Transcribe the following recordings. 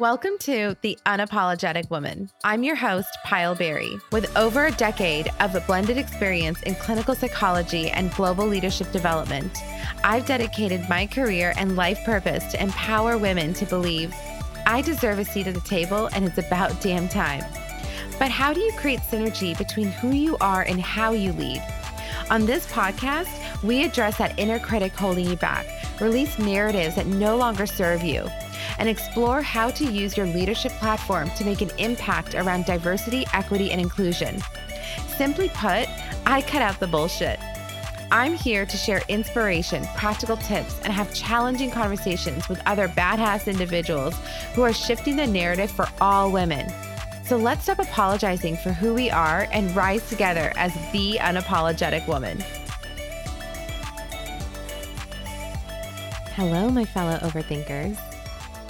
Welcome to The Unapologetic Woman. I'm your host, Payal Beri. With over a decade of a blended experience in clinical psychology and global leadership development, I've dedicated my career and life purpose to empower women to believe I deserve a seat at the table and it's about damn time. But how do you create synergy between who you are and how you lead? On this podcast, we address that inner critic holding you back, release narratives that no longer serve you and explore how to use your leadership platform to make an impact around diversity, equity, and inclusion. Simply put, I cut out the bullshit. I'm here to share inspiration, practical tips, and have challenging conversations with other badass individuals who are shifting the narrative for all women. So let's stop apologizing for who we are and rise together as the unapologetic woman. Hello, my fellow overthinkers.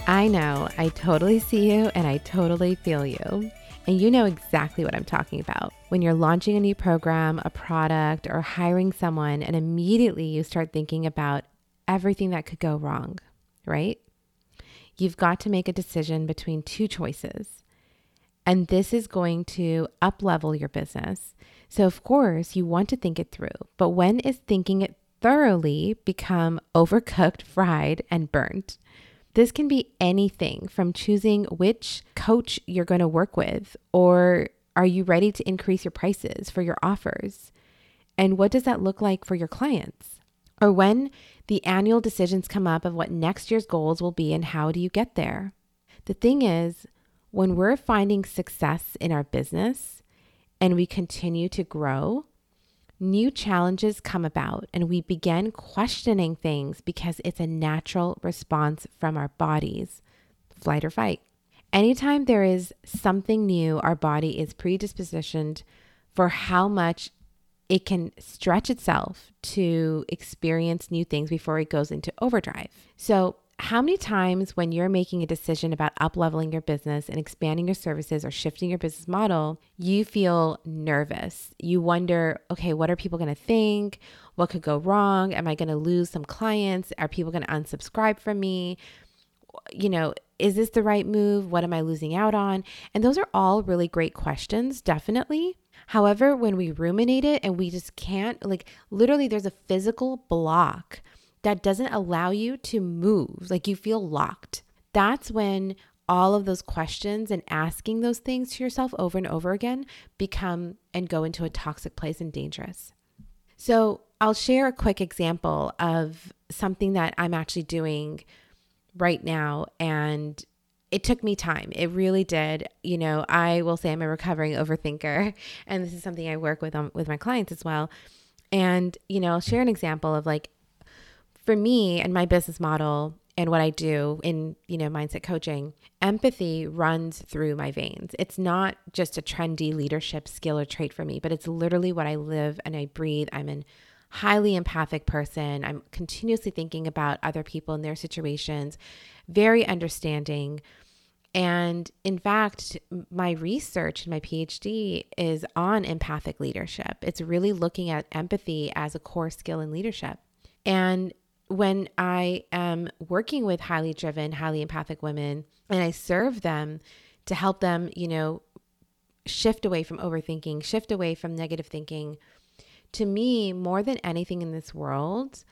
I know, I totally see you and I totally feel you. And you know exactly what I'm talking about. When you're launching a new program, a product, or hiring someone, and immediately you start thinking about everything that could go wrong, right? You've got to make a decision between two choices. And this is going to up level your business. So, of course, you want to think it through. But when is thinking it thoroughly become overcooked, fried, and burnt? This can be anything from choosing which coach you're going to work with, or are you ready to increase your prices for your offers? And what does that look like for your clients? Or when the annual decisions come up of what next year's goals will be and how do you get there? The thing is, when we're finding success in our business and we continue to grow, new challenges come about and we begin questioning things because it's a natural response from our bodies flight or fight. Anytime there is something new, our body is predispositioned for how much it can stretch itself to experience new things before it goes into overdrive. So, how many times when you're making a decision about upleveling your business and expanding your services or shifting your business model, you feel nervous? You wonder, okay, what are people going to think? What could go wrong? Am I going to lose some clients? Are people going to unsubscribe from me? You know, is this the right move? What am I losing out on? And those are all really great questions, definitely. However, when we ruminate it and we just can't, like, literally, there's a physical block that doesn't allow you to move, like you feel locked. That's when all of those questions and asking those things to yourself over and over again become and go into a toxic place and dangerous. So, I'll share a quick example of something that I'm actually doing right now. And it took me time. It really did. You know, I will say I'm a recovering overthinker. And this is something I work with um, with my clients as well. And, you know, I'll share an example of like for me and my business model and what I do in, you know, mindset coaching, empathy runs through my veins. It's not just a trendy leadership skill or trait for me, but it's literally what I live and I breathe. I'm an highly empathic person. I'm continuously thinking about other people and their situations, very understanding. And in fact, my research and my PhD is on empathic leadership. It's really looking at empathy as a core skill in leadership. And when I am working with highly driven, highly empathic women and I serve them to help them, you know, shift away from overthinking, shift away from negative thinking, to me, more than anything in this world,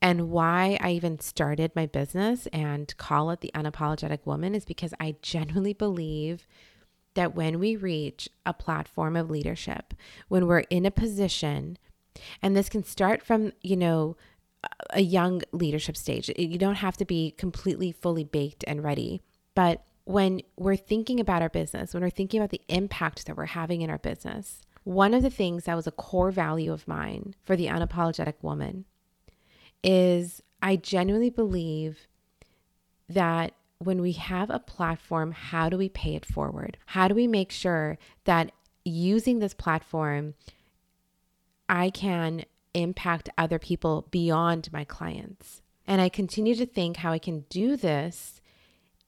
and why I even started my business and call it the unapologetic woman is because I genuinely believe that when we reach a platform of leadership, when we're in a position, and this can start from, you know, a young leadership stage. You don't have to be completely fully baked and ready. But when we're thinking about our business, when we're thinking about the impact that we're having in our business, one of the things that was a core value of mine for the unapologetic woman is I genuinely believe that when we have a platform, how do we pay it forward? How do we make sure that using this platform, I can impact other people beyond my clients. And I continue to think how I can do this.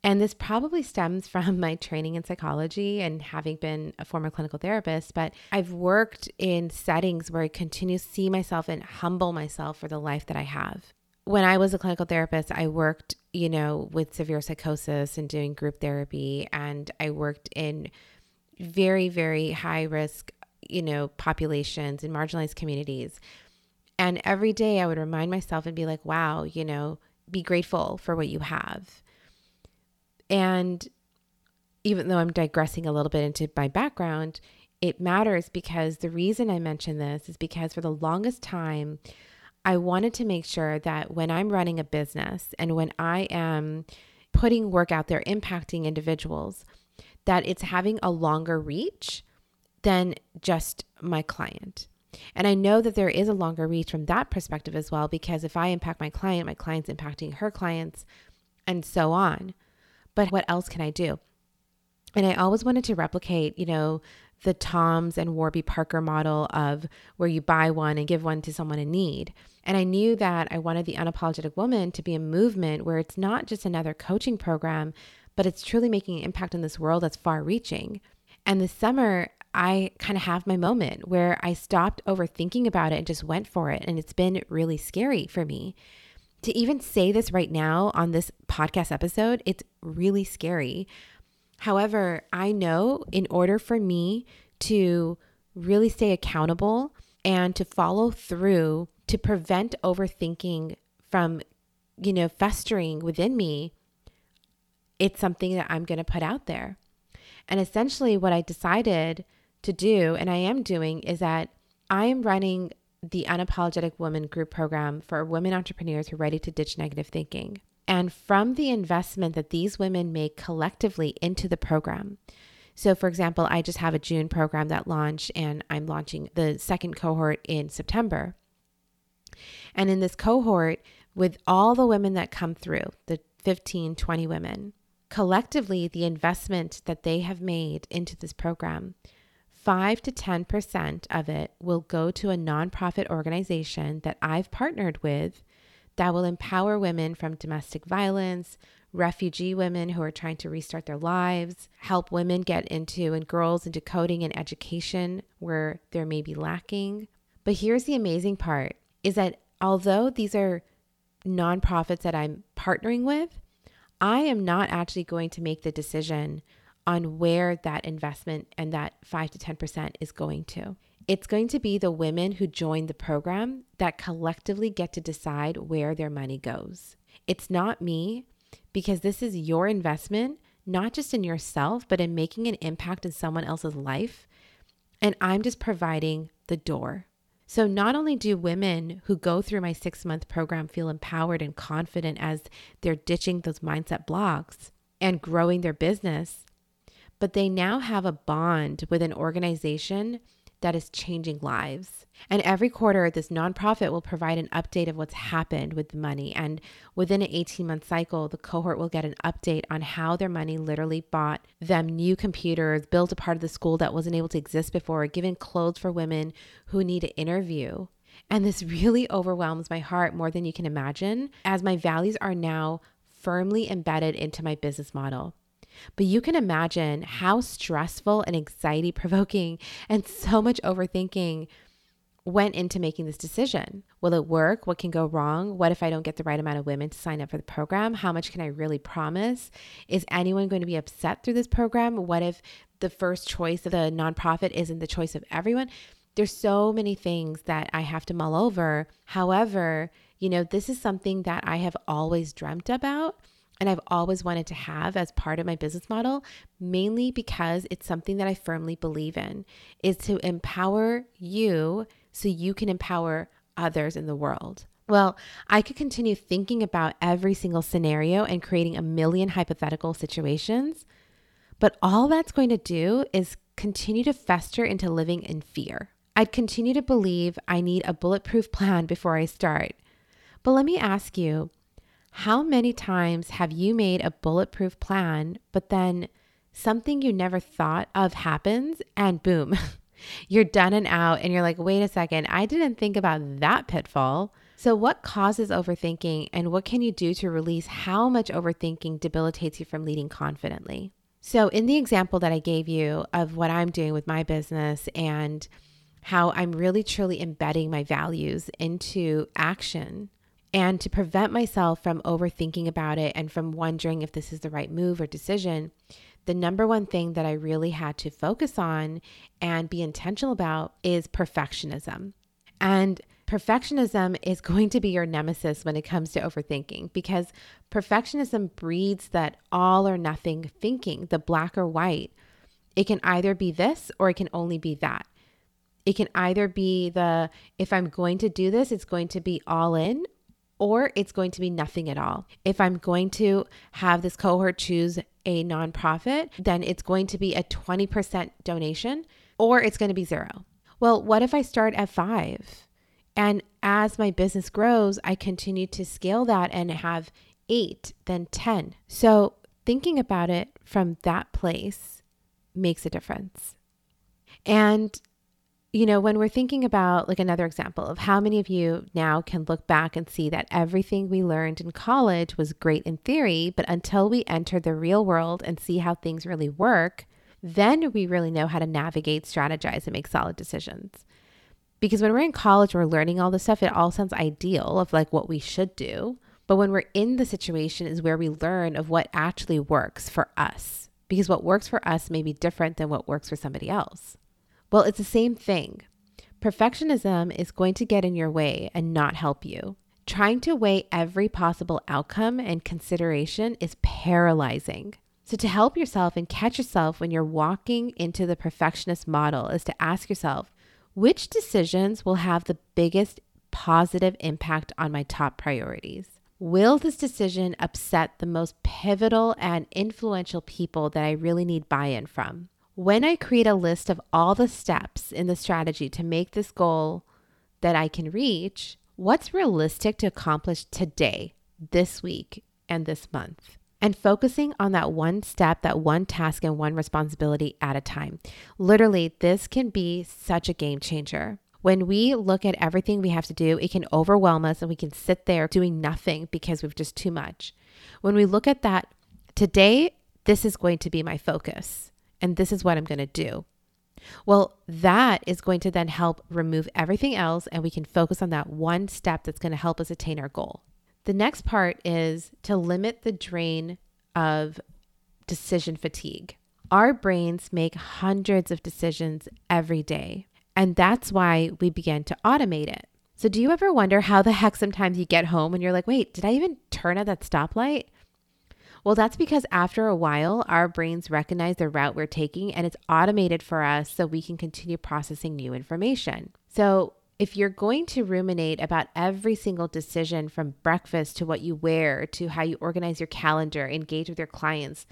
And this probably stems from my training in psychology and having been a former clinical therapist. But I've worked in settings where I continue to see myself and humble myself for the life that I have. when I was a clinical therapist, I worked, you know, with severe psychosis and doing group therapy. And I worked in very, very high risk, you know, populations and marginalized communities. And every day I would remind myself and be like, wow, you know, be grateful for what you have. And even though I'm digressing a little bit into my background, it matters because the reason I mention this is because for the longest time, I wanted to make sure that when I'm running a business and when I am putting work out there impacting individuals, that it's having a longer reach than just my client. And I know that there is a longer reach from that perspective as well, because if I impact my client, my client's impacting her clients, and so on. But what else can I do? And I always wanted to replicate, you know, the Toms and Warby Parker model of where you buy one and give one to someone in need. And I knew that I wanted the unapologetic woman to be a movement where it's not just another coaching program, but it's truly making an impact in this world that's far reaching. And this summer, I kind of have my moment where I stopped overthinking about it and just went for it. And it's been really scary for me. To even say this right now on this podcast episode, it's really scary. However, I know in order for me to really stay accountable and to follow through to prevent overthinking from, you know, festering within me, it's something that I'm going to put out there. And essentially, what I decided to do, and I am doing, is that I am running the Unapologetic Woman group program for women entrepreneurs who are ready to ditch negative thinking. And from the investment that these women make collectively into the program. So, for example, I just have a June program that launched, and I'm launching the second cohort in September. And in this cohort, with all the women that come through, the 15, 20 women, collectively, the investment that they have made into this program 5 to 10% of it will go to a nonprofit organization that I've partnered with that will empower women from domestic violence, refugee women who are trying to restart their lives, help women get into and girls into coding and education where there may be lacking. But here's the amazing part is that although these are nonprofits that I'm partnering with, I am not actually going to make the decision on where that investment and that 5 to 10% is going to. It's going to be the women who join the program that collectively get to decide where their money goes. It's not me because this is your investment, not just in yourself, but in making an impact in someone else's life. And I'm just providing the door. So, not only do women who go through my six month program feel empowered and confident as they're ditching those mindset blocks and growing their business, but they now have a bond with an organization that is changing lives. And every quarter, this nonprofit will provide an update of what's happened with the money. And within an 18 month cycle, the cohort will get an update on how their money literally bought them new computers, built a part of the school that wasn't able to exist before, given clothes for women who need an interview. And this really overwhelms my heart more than you can imagine, as my values are now firmly embedded into my business model. But you can imagine how stressful and anxiety provoking and so much overthinking went into making this decision. Will it work? What can go wrong? What if I don't get the right amount of women to sign up for the program? How much can I really promise? Is anyone going to be upset through this program? What if the first choice of the nonprofit isn't the choice of everyone? There's so many things that I have to mull over. However, you know, this is something that I have always dreamt about and I've always wanted to have as part of my business model, mainly because it's something that I firmly believe in, is to empower you so you can empower others in the world. Well, I could continue thinking about every single scenario and creating a million hypothetical situations, but all that's going to do is continue to fester into living in fear. I'd continue to believe I need a bulletproof plan before I start. But let me ask you, how many times have you made a bulletproof plan, but then something you never thought of happens and boom, you're done and out, and you're like, wait a second, I didn't think about that pitfall. So, what causes overthinking, and what can you do to release how much overthinking debilitates you from leading confidently? So, in the example that I gave you of what I'm doing with my business and how I'm really truly embedding my values into action, And to prevent myself from overthinking about it and from wondering if this is the right move or decision, the number one thing that I really had to focus on and be intentional about is perfectionism. And perfectionism is going to be your nemesis when it comes to overthinking because perfectionism breeds that all or nothing thinking, the black or white. It can either be this or it can only be that. It can either be the if I'm going to do this, it's going to be all in, or it's going to be nothing at all. If I'm going to have this cohort choose a nonprofit, then it's going to be a 20% donation, or it's going to be zero. Well, what if I start at five? And as my business grows, I continue to scale that and have eight, then 10. So thinking about it from that place makes a difference. And you know, when we're thinking about like another example of how many of you now can look back and see that everything we learned in college was great in theory, but until we enter the real world and see how things really work, then we really know how to navigate, strategize, and make solid decisions. Because when we're in college, we're learning all this stuff, it all sounds ideal of like what we should do. But when we're in the situation, is where we learn of what actually works for us. Because what works for us may be different than what works for somebody else. Well, it's the same thing. Perfectionism is going to get in your way and not help you. Trying to weigh every possible outcome and consideration is paralyzing. So, to help yourself and catch yourself when you're walking into the perfectionist model, is to ask yourself which decisions will have the biggest positive impact on my top priorities? Will this decision upset the most pivotal and influential people that I really need buy in from? When I create a list of all the steps in the strategy to make this goal that I can reach, what's realistic to accomplish today, this week, and this month? And focusing on that one step, that one task, and one responsibility at a time. Literally, this can be such a game changer. When we look at everything we have to do, it can overwhelm us and we can sit there doing nothing because we've just too much. When we look at that, today, this is going to be my focus and this is what I'm going to do. Well, that is going to then help remove everything else, and we can focus on that one step that's going to help us attain our goal. The next part is to limit the drain of decision fatigue. Our brains make hundreds of decisions every day, and that's why we begin to automate it. So, do you ever wonder how the heck sometimes you get home and you're like, wait, did I even turn at that stoplight? Well, that's because after a while, our brains recognize the route we're taking and it's automated for us so we can continue processing new information. So, if you're going to ruminate about every single decision from breakfast to what you wear to how you organize your calendar, engage with your clients,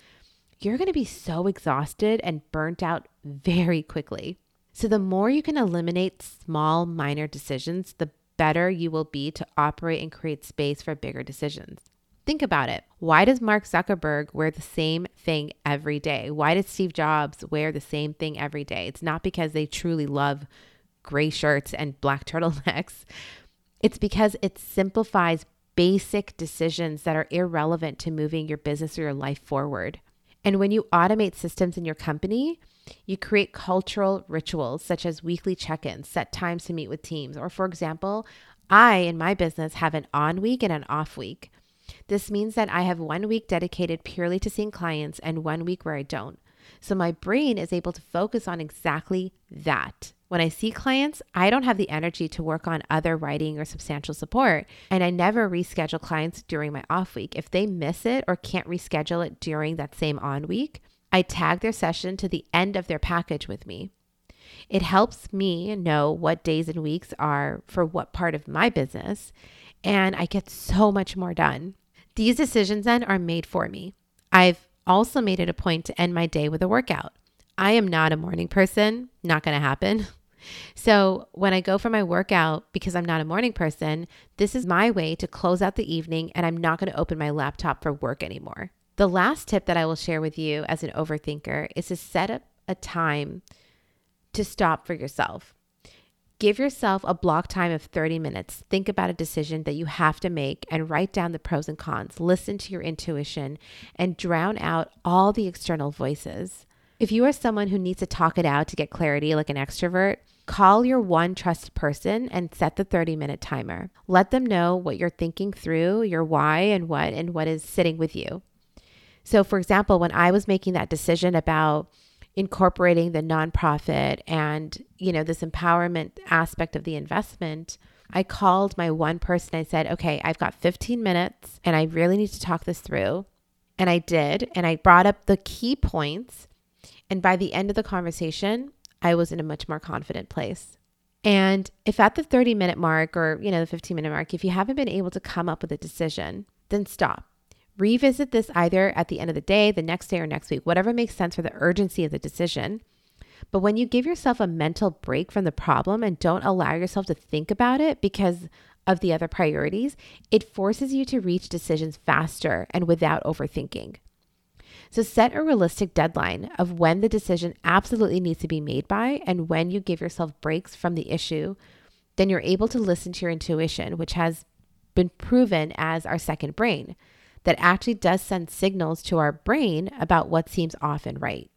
you're going to be so exhausted and burnt out very quickly. So, the more you can eliminate small, minor decisions, the better you will be to operate and create space for bigger decisions. Think about it. Why does Mark Zuckerberg wear the same thing every day? Why does Steve Jobs wear the same thing every day? It's not because they truly love gray shirts and black turtlenecks. It's because it simplifies basic decisions that are irrelevant to moving your business or your life forward. And when you automate systems in your company, you create cultural rituals such as weekly check ins, set times to meet with teams. Or, for example, I in my business have an on week and an off week. This means that I have one week dedicated purely to seeing clients and one week where I don't. So my brain is able to focus on exactly that. When I see clients, I don't have the energy to work on other writing or substantial support. And I never reschedule clients during my off week. If they miss it or can't reschedule it during that same on week, I tag their session to the end of their package with me. It helps me know what days and weeks are for what part of my business, and I get so much more done. These decisions then are made for me. I've also made it a point to end my day with a workout. I am not a morning person, not going to happen. So, when I go for my workout, because I'm not a morning person, this is my way to close out the evening and I'm not going to open my laptop for work anymore. The last tip that I will share with you as an overthinker is to set up a time to stop for yourself. Give yourself a block time of 30 minutes. Think about a decision that you have to make and write down the pros and cons. Listen to your intuition and drown out all the external voices. If you are someone who needs to talk it out to get clarity, like an extrovert, Call your one trusted person and set the 30 minute timer. Let them know what you're thinking through, your why and what, and what is sitting with you. So, for example, when I was making that decision about incorporating the nonprofit and, you know, this empowerment aspect of the investment, I called my one person. I said, okay, I've got 15 minutes and I really need to talk this through. And I did. And I brought up the key points. And by the end of the conversation, I was in a much more confident place. And if at the 30 minute mark or, you know, the 15 minute mark, if you haven't been able to come up with a decision, then stop. Revisit this either at the end of the day, the next day, or next week, whatever makes sense for the urgency of the decision. But when you give yourself a mental break from the problem and don't allow yourself to think about it because of the other priorities, it forces you to reach decisions faster and without overthinking. So set a realistic deadline of when the decision absolutely needs to be made by and when you give yourself breaks from the issue, then you're able to listen to your intuition, which has been proven as our second brain that actually does send signals to our brain about what seems off and right.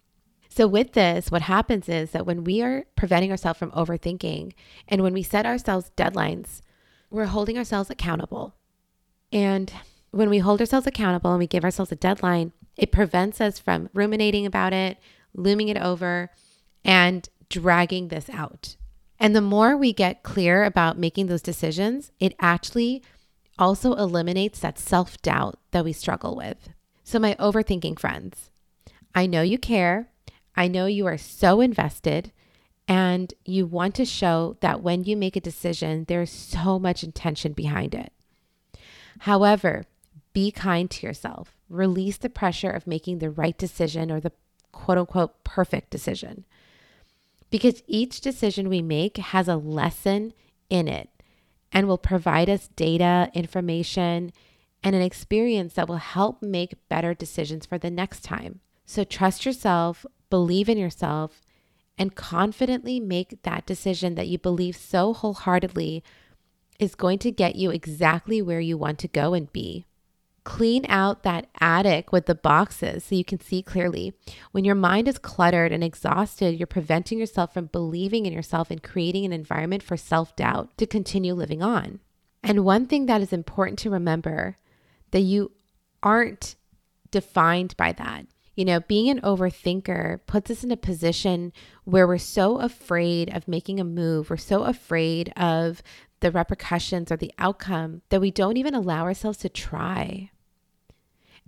So, with this, what happens is that when we are preventing ourselves from overthinking and when we set ourselves deadlines, we're holding ourselves accountable. And when we hold ourselves accountable and we give ourselves a deadline, it prevents us from ruminating about it, looming it over, and dragging this out. And the more we get clear about making those decisions, it actually also eliminates that self doubt that we struggle with. So, my overthinking friends, I know you care. I know you are so invested and you want to show that when you make a decision, there's so much intention behind it. However, be kind to yourself. Release the pressure of making the right decision or the quote unquote perfect decision. Because each decision we make has a lesson in it and will provide us data, information, and an experience that will help make better decisions for the next time. So trust yourself, believe in yourself, and confidently make that decision that you believe so wholeheartedly is going to get you exactly where you want to go and be. Clean out that attic with the boxes so you can see clearly. When your mind is cluttered and exhausted, you're preventing yourself from believing in yourself and creating an environment for self doubt to continue living on. And one thing that is important to remember that you aren't defined by that. You know, being an overthinker puts us in a position where we're so afraid of making a move, we're so afraid of the repercussions or the outcome that we don't even allow ourselves to try.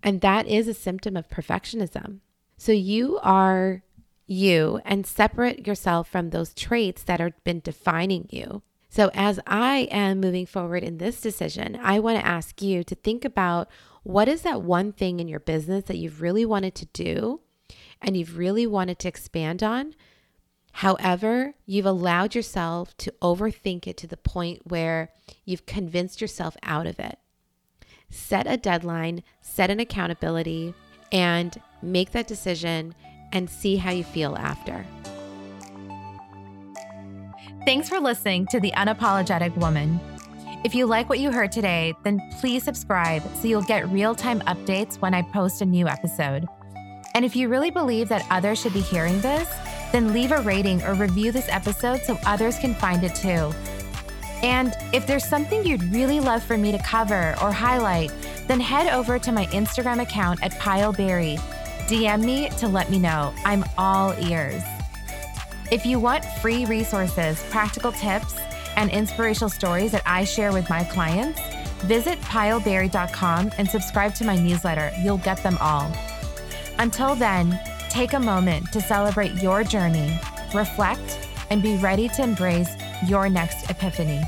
And that is a symptom of perfectionism. So you are you and separate yourself from those traits that have been defining you. So, as I am moving forward in this decision, I want to ask you to think about what is that one thing in your business that you've really wanted to do and you've really wanted to expand on? However, you've allowed yourself to overthink it to the point where you've convinced yourself out of it. Set a deadline, set an accountability, and make that decision and see how you feel after. Thanks for listening to The Unapologetic Woman. If you like what you heard today, then please subscribe so you'll get real time updates when I post a new episode. And if you really believe that others should be hearing this, then leave a rating or review this episode so others can find it too. And if there's something you'd really love for me to cover or highlight, then head over to my Instagram account at Payal Beri. DM me to let me know. I'm all ears. If you want free resources, practical tips, and inspirational stories that I share with my clients, visit payalberi.com and subscribe to my newsletter. You'll get them all. Until then, take a moment to celebrate your journey, reflect, and be ready to embrace your next epiphany.